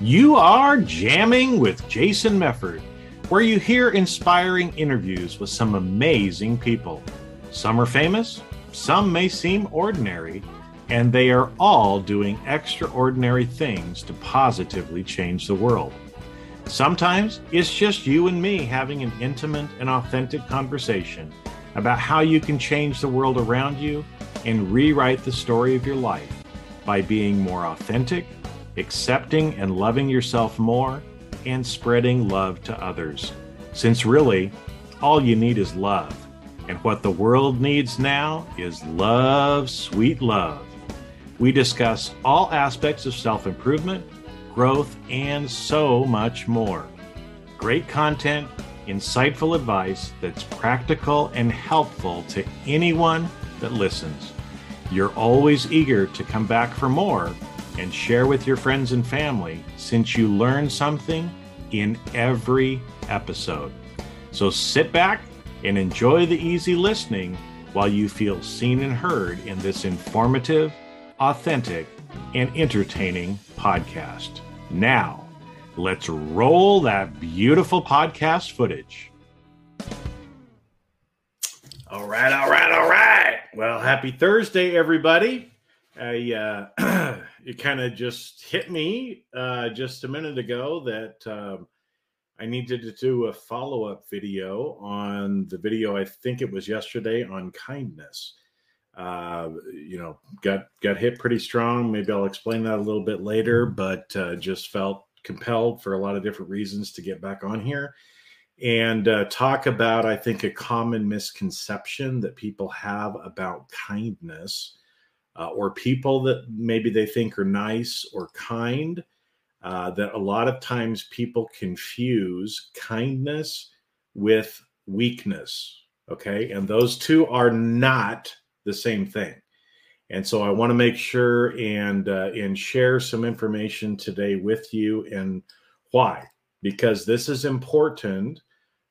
You are jamming with Jason Mefford, where you hear inspiring interviews with some amazing people. Some are famous, some may seem ordinary, and they are all doing extraordinary things to positively change the world. Sometimes it's just you and me having an intimate and authentic conversation about how you can change the world around you and rewrite the story of your life by being more authentic, accepting and loving yourself more, and spreading love to others. Since really, all you need is love. And what the world needs now is love, sweet love. We discuss all aspects of self improvement, growth, and so much more. Great content, insightful advice that's practical and helpful to anyone that listens. You're always eager to come back for more and share with your friends and family since you learn something in every episode. So sit back and enjoy the easy listening while you feel seen and heard in this informative, authentic, and entertaining podcast. Now, let's roll that beautiful podcast footage. All right, all right, all right. Well, happy Thursday, everybody. I, uh, it kind of just hit me uh, just a minute ago that um, I needed to do a follow up video on the video. I think it was yesterday on kindness. Uh, you know, got got hit pretty strong. Maybe I'll explain that a little bit later, but uh, just felt compelled for a lot of different reasons to get back on here and uh, talk about, I think, a common misconception that people have about kindness uh, or people that maybe they think are nice or kind. Uh, that a lot of times people confuse kindness with weakness. Okay. And those two are not the same thing. And so I want to make sure and uh, and share some information today with you and why because this is important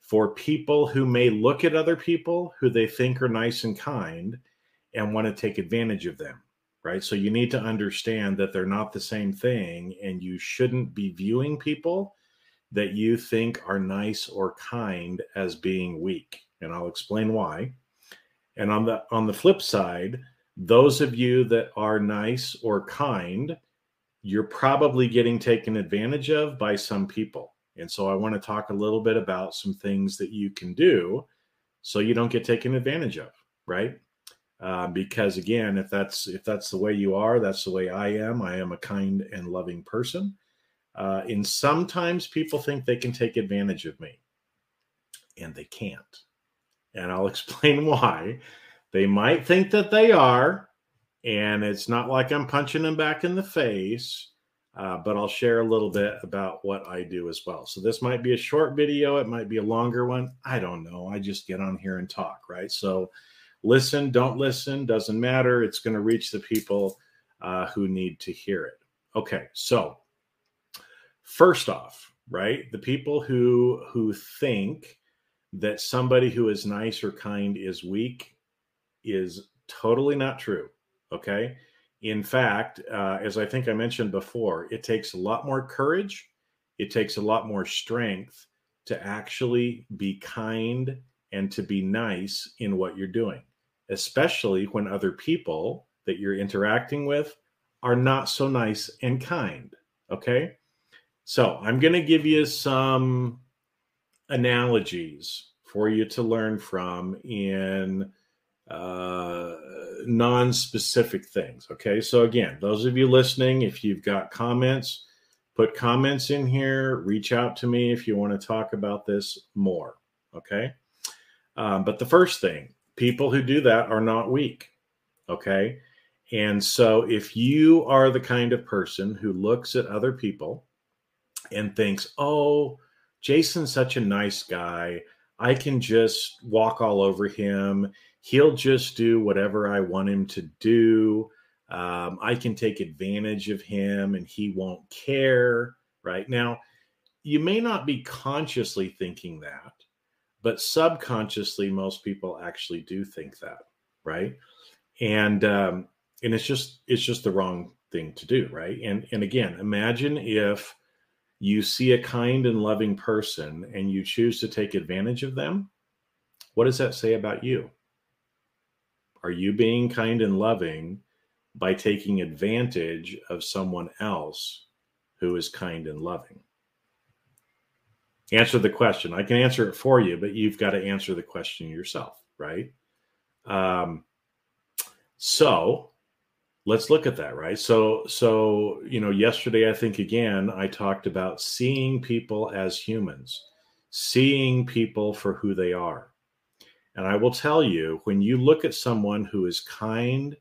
for people who may look at other people who they think are nice and kind and want to take advantage of them right? So you need to understand that they're not the same thing and you shouldn't be viewing people that you think are nice or kind as being weak and I'll explain why. And on the on the flip side those of you that are nice or kind you're probably getting taken advantage of by some people. And so I want to talk a little bit about some things that you can do so you don't get taken advantage of, right? Uh, because again, if that's if that's the way you are, that's the way I am. I am a kind and loving person. Uh, and sometimes people think they can take advantage of me, and they can't. And I'll explain why. They might think that they are, and it's not like I'm punching them back in the face uh, but I'll share a little bit about what I do as well. So this might be a short video, it might be a longer one. I don't know. I just get on here and talk, right? So listen, don't listen, doesn't matter. It's going to reach the people uh, who need to hear it. Okay, so first off, right, the people who who think that somebody who is nice or kind is weak is totally not true. Okay in fact, uh, as I think I mentioned before, it takes a lot more courage, it takes a lot more strength to actually be kind and to be nice in what you're doing, especially when other people that you're interacting with are not so nice and kind. Okay. So I'm going to give you some analogies for you to learn from in uh, non-specific things. Okay, so again, those of you listening, if you've got comments, put comments in here. Reach out to me if you want to talk about this more. Okay, um, but the first thing, people who do that are not weak. Okay, and so if you are the kind of person who looks at other people and thinks, "Oh, Jason's such a nice guy." I can just walk all over him he'll just do whatever I want him to do. Um, I can take advantage of him and he won't care. Right now, you may not be consciously thinking that, but subconsciously, most people actually do think that. Right. And, um, and it's just, it's just the wrong thing to do, right? And and again, imagine if you see a kind and loving person and you choose to take advantage of them. What does that say about you? Are you being kind and loving by taking advantage of someone else who is kind and loving? Answer the question. I can answer it for you, but you've got to answer the question yourself, right? Um, so let's look at that, right? So, so you know, yesterday I think again I talked about seeing people as humans, seeing people for who they are. And I will tell you, when you look at someone who is kind,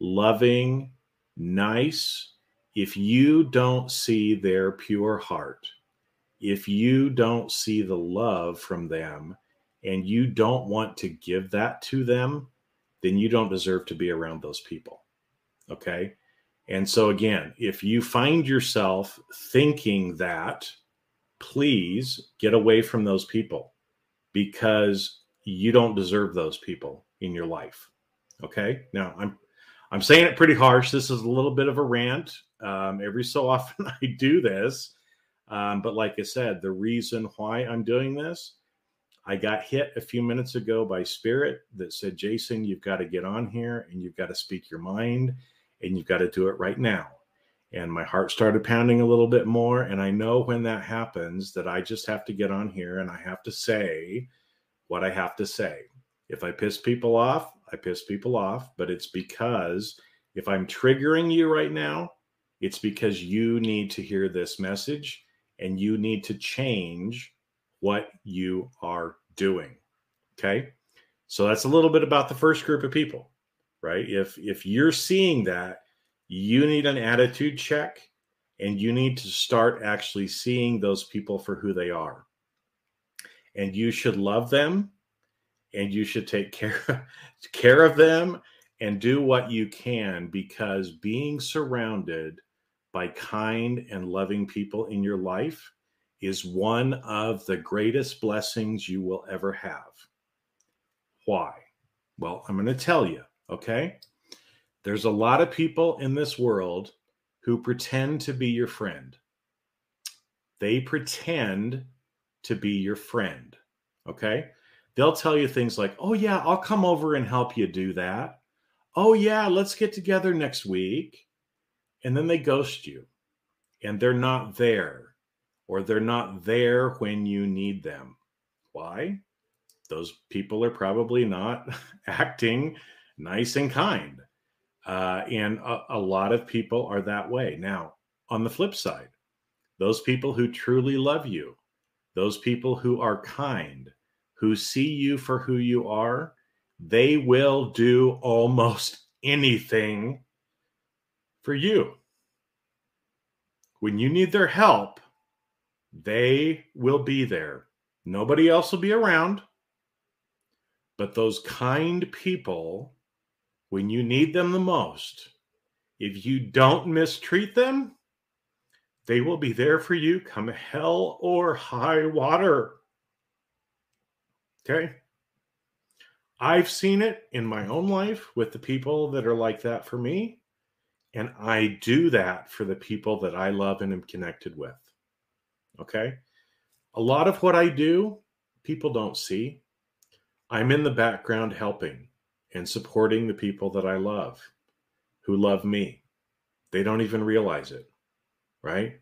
loving, nice, if you don't see their pure heart, if you don't see the love from them and you don't want to give that to them, then you don't deserve to be around those people. Okay. And so, again, if you find yourself thinking that, please get away from those people because you don't deserve those people in your life. Okay. Now, I'm I'm saying it pretty harsh. This is a little bit of a rant. Um, every so often I do this um, but like I said, the reason why I'm doing this, I got hit a few minutes ago by Spirit that said, Jason, you've got to get on here and you've got to speak your mind and you've got to do it right now. And my heart started pounding a little bit more. And I know when that happens that I just have to get on here and I have to say what I have to say. If I piss people off, I piss people off, but it's because if I'm triggering you right now, it's because you need to hear this message and you need to change what you are doing. Okay. So that's a little bit about the first group of people, right? If if you're seeing that, you need an attitude check and you need to start actually seeing those people for who they are. And you should love them and you should take care care of them and do what you can because being surrounded by kind and loving people in your life is one of the greatest blessings you will ever have. Why? Well, I'm going to tell you, okay? There's a lot of people in this world who pretend to be your friend. They pretend to be your friend, okay? They'll tell you things like, oh, yeah, I'll come over and help you do that. Oh, yeah, let's get together next week and then they ghost you and they're not there or they're not there when you need them. Why? Those people are probably not acting nice and kind. Uh, and a, a lot of people are that way. Now, on the flip side, those people who truly love you, those people who are kind, who see you for who you are, they will do almost anything for you. When you need their help, they will be there. Nobody else will be around. But those kind people, when you need them the most, if you don't mistreat them, they will be there for you come hell or high water. Okay? I've seen it in my own life with the people that are like that for me. And I do that for the people that I love and am connected with. Okay. A lot of what I do, people don't see. I'm in the background helping and supporting the people that I love who love me. They don't even realize it. Right.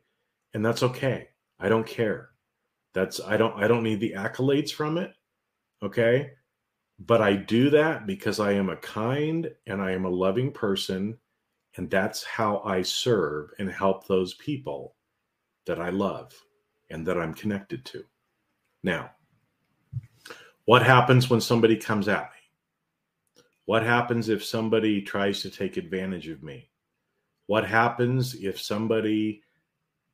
And that's okay. I don't care. That's, I don't, I don't need the accolades from it. Okay. But I do that because I am a kind and I am a loving person and that's how I serve and help those people that I love and that I'm connected to. Now, what happens when somebody comes at me? What happens if somebody tries to take advantage of me? What happens if somebody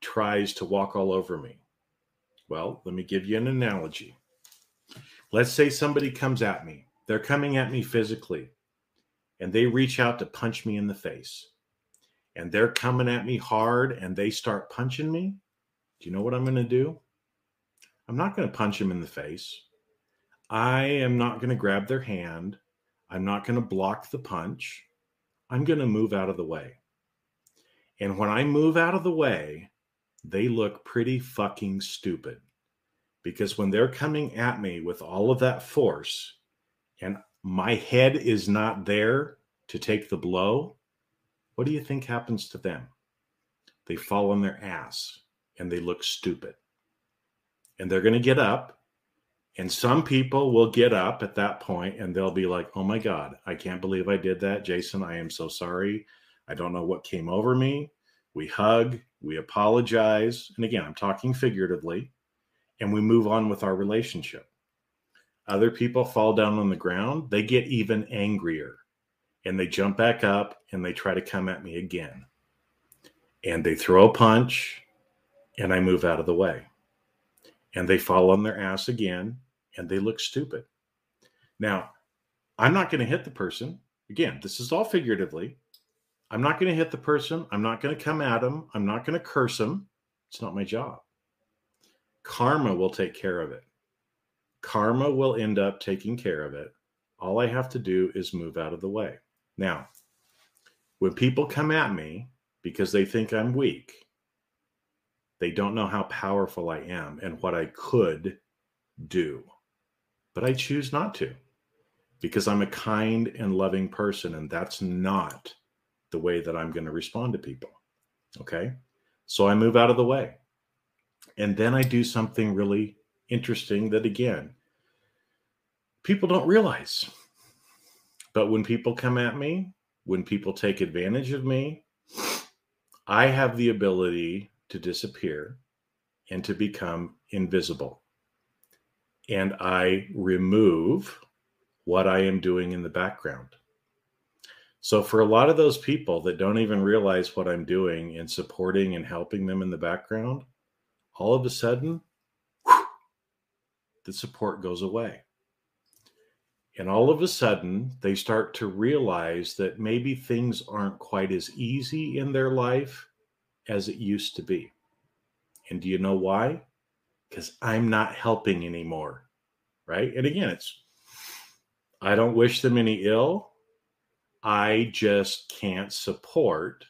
tries to walk all over me? Well, let me give you an analogy. Let's say somebody comes at me. They're coming at me physically and they reach out to punch me in the face and they're coming at me hard and they start punching me, do you know what I'm going to do? I'm not going to punch them in the face. I am not going to grab their hand. I'm not going to block the punch. I'm going to move out of the way. And when I move out of the way, they look pretty fucking stupid. Because when they're coming at me with all of that force and my head is not there to take the blow, what do you think happens to them? They fall on their ass and they look stupid. And they're going to get up. And some people will get up at that point and they'll be like, oh my God, I can't believe I did that. Jason, I am so sorry. I don't know what came over me. We hug, we apologize. And again, I'm talking figuratively, and we move on with our relationship. Other people fall down on the ground, they get even angrier and they jump back up and they try to come at me again. And they throw a punch and I move out of the way. And they fall on their ass again and they look stupid. Now, I'm not going to hit the person. Again, this is all figuratively. I'm not going to hit the person. I'm not going to come at them. I'm not going to curse them. It's not my job. Karma will take care of it. Karma will end up taking care of it. All I have to do is move out of the way. Now, when people come at me because they think I'm weak, they don't know how powerful I am and what I could do. But I choose not to because I'm a kind and loving person, and that's not the way that I'm going to respond to people. Okay. So I move out of the way. And then I do something really interesting that, again, people don't realize. But when people come at me, when people take advantage of me, I have the ability to disappear and to become invisible. And I remove what I am doing in the background. So, for a lot of those people that don't even realize what I'm doing and supporting and helping them in the background, all of a sudden, the support goes away. And all of a sudden, they start to realize that maybe things aren't quite as easy in their life as it used to be. And do you know why? Because I'm not helping anymore. Right. And again, it's, I don't wish them any ill. I just can't support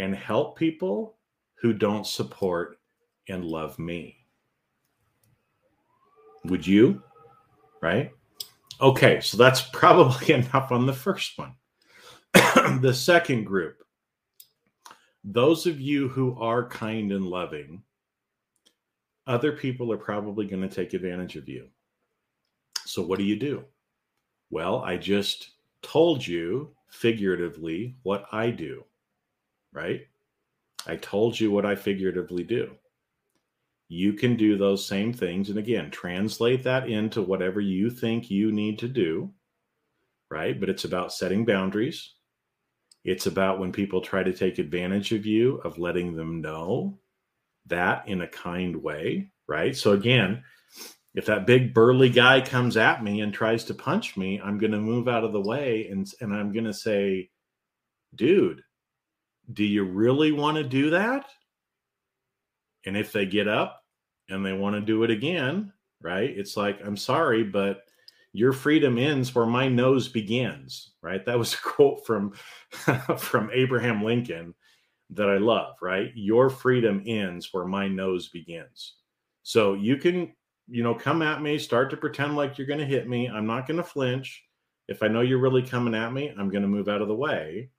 and help people who don't support and love me. Would you? Right? Okay, so that's probably enough on the first one. the second group, those of you who are kind and loving, other people are probably going to take advantage of you. So, what do you do? Well, I just told you figuratively what I do, right? I told you what I figuratively do. You can do those same things. And again, translate that into whatever you think you need to do, right? But it's about setting boundaries. It's about when people try to take advantage of you, of letting them know that in a kind way, right? So again, if that big burly guy comes at me and tries to punch me, I'm going to move out of the way and and I'm going to say, "Dude, do you really want to do that?" And if they get up and they want to do it again, right? It's like, "I'm sorry, but your freedom ends where my nose begins," right? That was a quote from from Abraham Lincoln that I love, right? Your freedom ends where my nose begins. So you can you know, come at me, start to pretend like you're going to hit me. I'm not going to flinch. If I know you're really coming at me, I'm going to move out of the way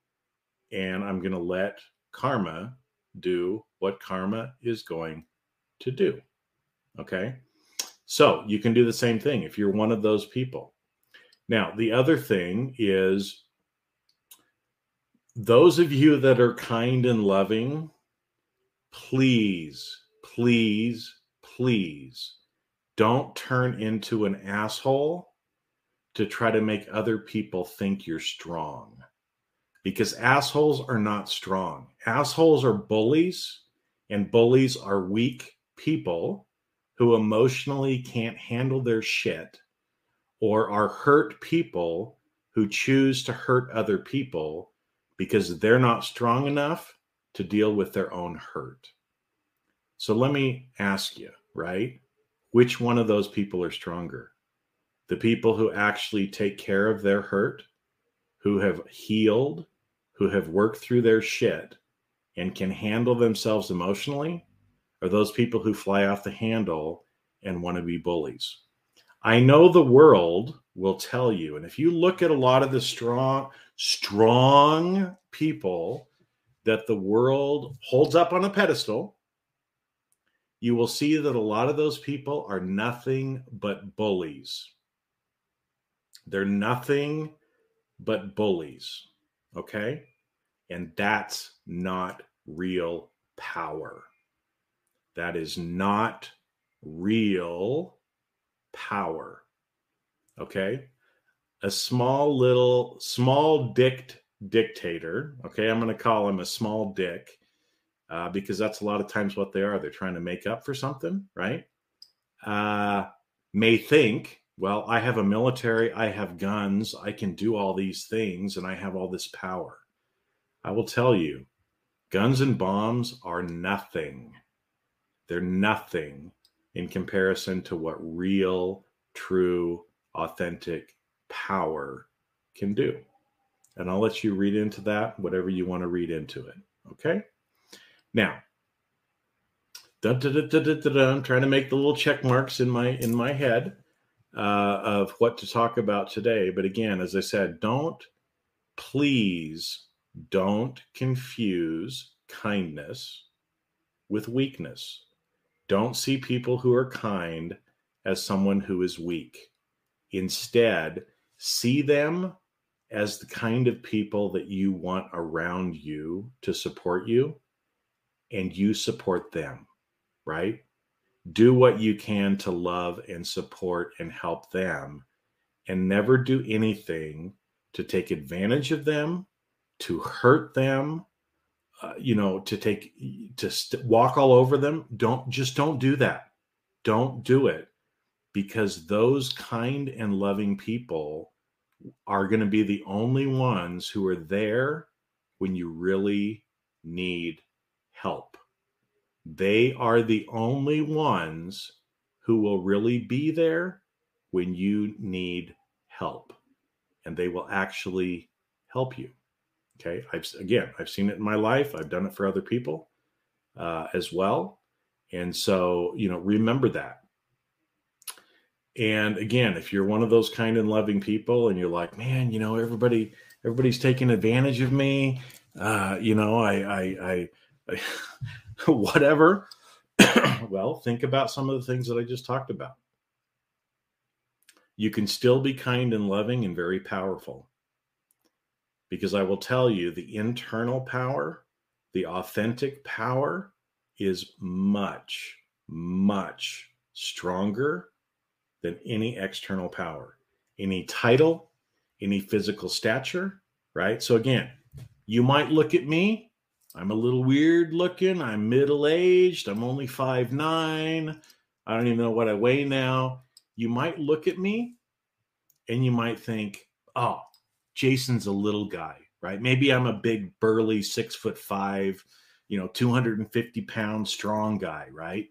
and I'm going to let karma do what karma is going to do. Okay. So you can do the same thing if you're one of those people. Now, the other thing is those of you that are kind and loving, please, please, please don't turn into an asshole to try to make other people think you're strong because assholes are not strong. Assholes are bullies, and bullies are weak people who emotionally can't handle their shit or are hurt people who choose to hurt other people because they're not strong enough to deal with their own hurt. So let me ask you, right? which one of those people are stronger? The people who actually take care of their hurt, who have healed, who have worked through their shit, and can handle themselves emotionally are those people who fly off the handle and want to be bullies. I know the world will tell you, and if you look at a lot of the strong, strong people that the world holds up on a pedestal, you will see that a lot of those people are nothing but bullies. They're nothing but bullies. Okay. And that's not real power. That is not real power. Okay. A small little, small dicked dictator. Okay. I'm going to call him a small dick uh, because that's a lot of times what they are. They're trying to make up for something, right? Uh, may think, well, I have a military, I have guns, I can do all these things, and I have all this power. I will tell you, guns and bombs are nothing. They're nothing in comparison to what real, true, authentic power can do. And I'll let you read into that, whatever you want to read into it. Okay? Now, I'm trying to make the little check marks in my in my head uh, of what to talk about today. But again, as I said, don't please don't confuse kindness with weakness. Don't see people who are kind as someone who is weak. Instead, see them as the kind of people that you want around you to support you and you support them, right? Do what you can to love and support and help them, and never do anything to take advantage of them, to hurt them, uh, you know, to take to st- walk all over them. Don't just don't do that. Don't do it because those kind and loving people are going to be the only ones who are there when you really need help. They are the only ones who will really be there when you need help, and they will actually help you. Okay. I've, again, I've seen it in my life, I've done it for other people uh, as well. And so, you know, remember that. And again, if you're one of those kind and loving people and you're like, man, you know, everybody, everybody's taking advantage of me. Uh, you know, I, I, I, whatever. well, think about some of the things that I just talked about. You can still be kind and loving and very powerful. Because I will tell you, the internal power, the authentic power is much, much stronger than any external power, any title, any physical stature, right? So, again, you might look at me I'm a little weird looking. I'm middle aged. I'm only five nine. I don't even know what I weigh now. You might look at me and you might think, oh, Jason's a little guy, right? Maybe I'm a big, burly, six foot five, you know, 250 pound strong guy, right?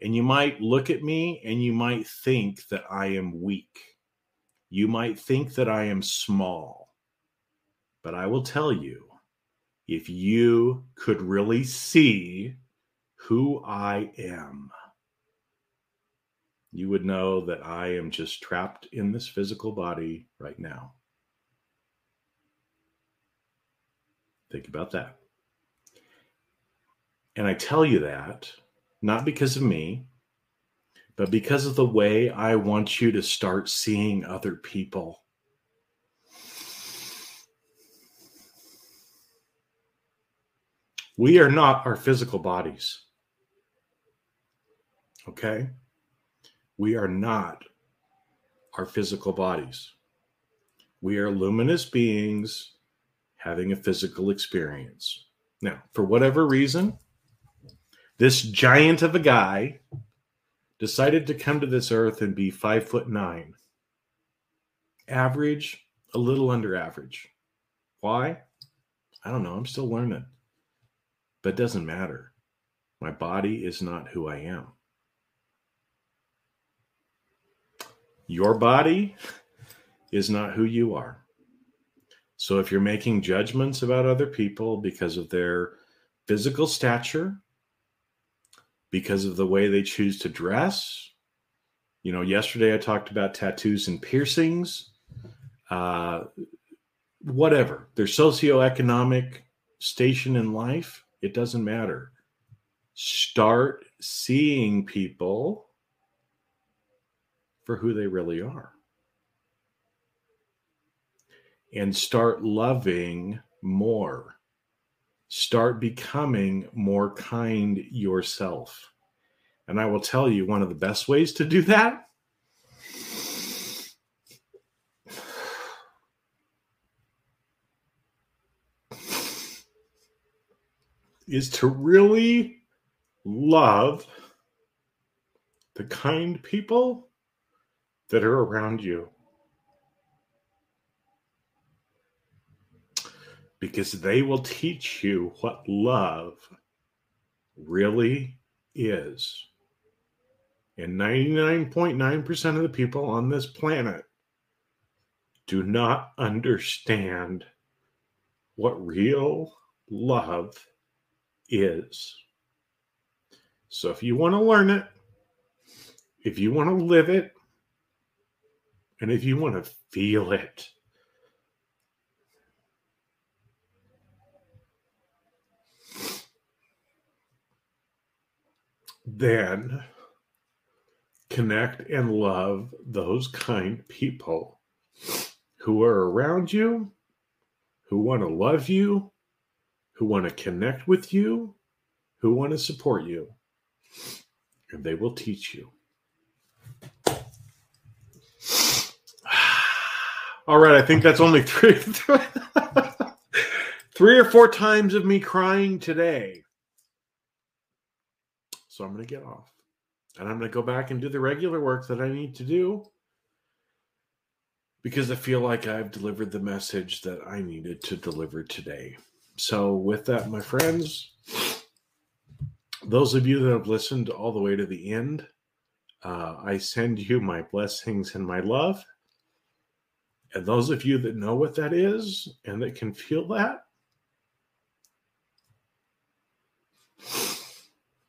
And you might look at me and you might think that I am weak. You might think that I am small. But I will tell you, if you could really see who I am, you would know that I am just trapped in this physical body right now. Think about that. And I tell you that not because of me, but because of the way I want you to start seeing other people. We are not our physical bodies. Okay? We are not our physical bodies. We are luminous beings having a physical experience. Now, for whatever reason, this giant of a guy decided to come to this earth and be five foot nine. Average, a little under average. Why? I don't know. I'm still learning. But it doesn't matter. My body is not who I am. Your body is not who you are. So if you're making judgments about other people because of their physical stature, because of the way they choose to dress. You know, yesterday I talked about tattoos and piercings. Uh, whatever their socioeconomic station in life, it doesn't matter. Start seeing people for who they really are. And start loving more. Start becoming more kind yourself. And I will tell you one of the best ways to do that is to really love the kind people that are around you. Because they will teach you what love really is. And 99.9% of the people on this planet do not understand what real love is. So if you want to learn it, if you want to live it, and if you want to feel it, then connect and love those kind people who are around you, who want to love you, who want to connect with you, who want to support you, and they will teach you. All right, I think that's only three, three or four times of me crying today. So I'm going to get off. And I'm going to go back and do the regular work that I need to do because I feel like I've delivered the message that I needed to deliver today. So, with that, my friends, those of you that have listened all the way to the end, uh, I send you my blessings and my love. And those of you that know what that is and that can feel that,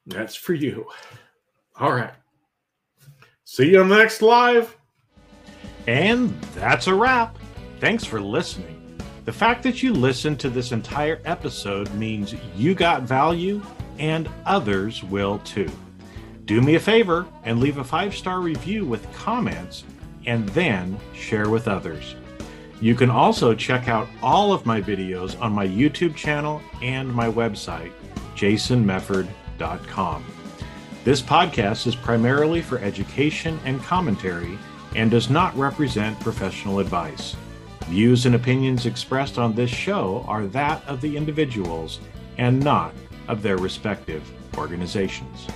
that's for you. All right. See you on the next live. And that's a wrap. Thanks for listening. The fact that you listened to this entire episode means you got value and others will too. Do me a favor and leave a five star review with comments and then share with others. You can also check out all of my videos on my YouTube channel and my website, jasonmefford.com. This podcast is primarily for education and commentary and does not represent professional advice. Views and opinions expressed on this show are that of the individuals and not of their respective organizations.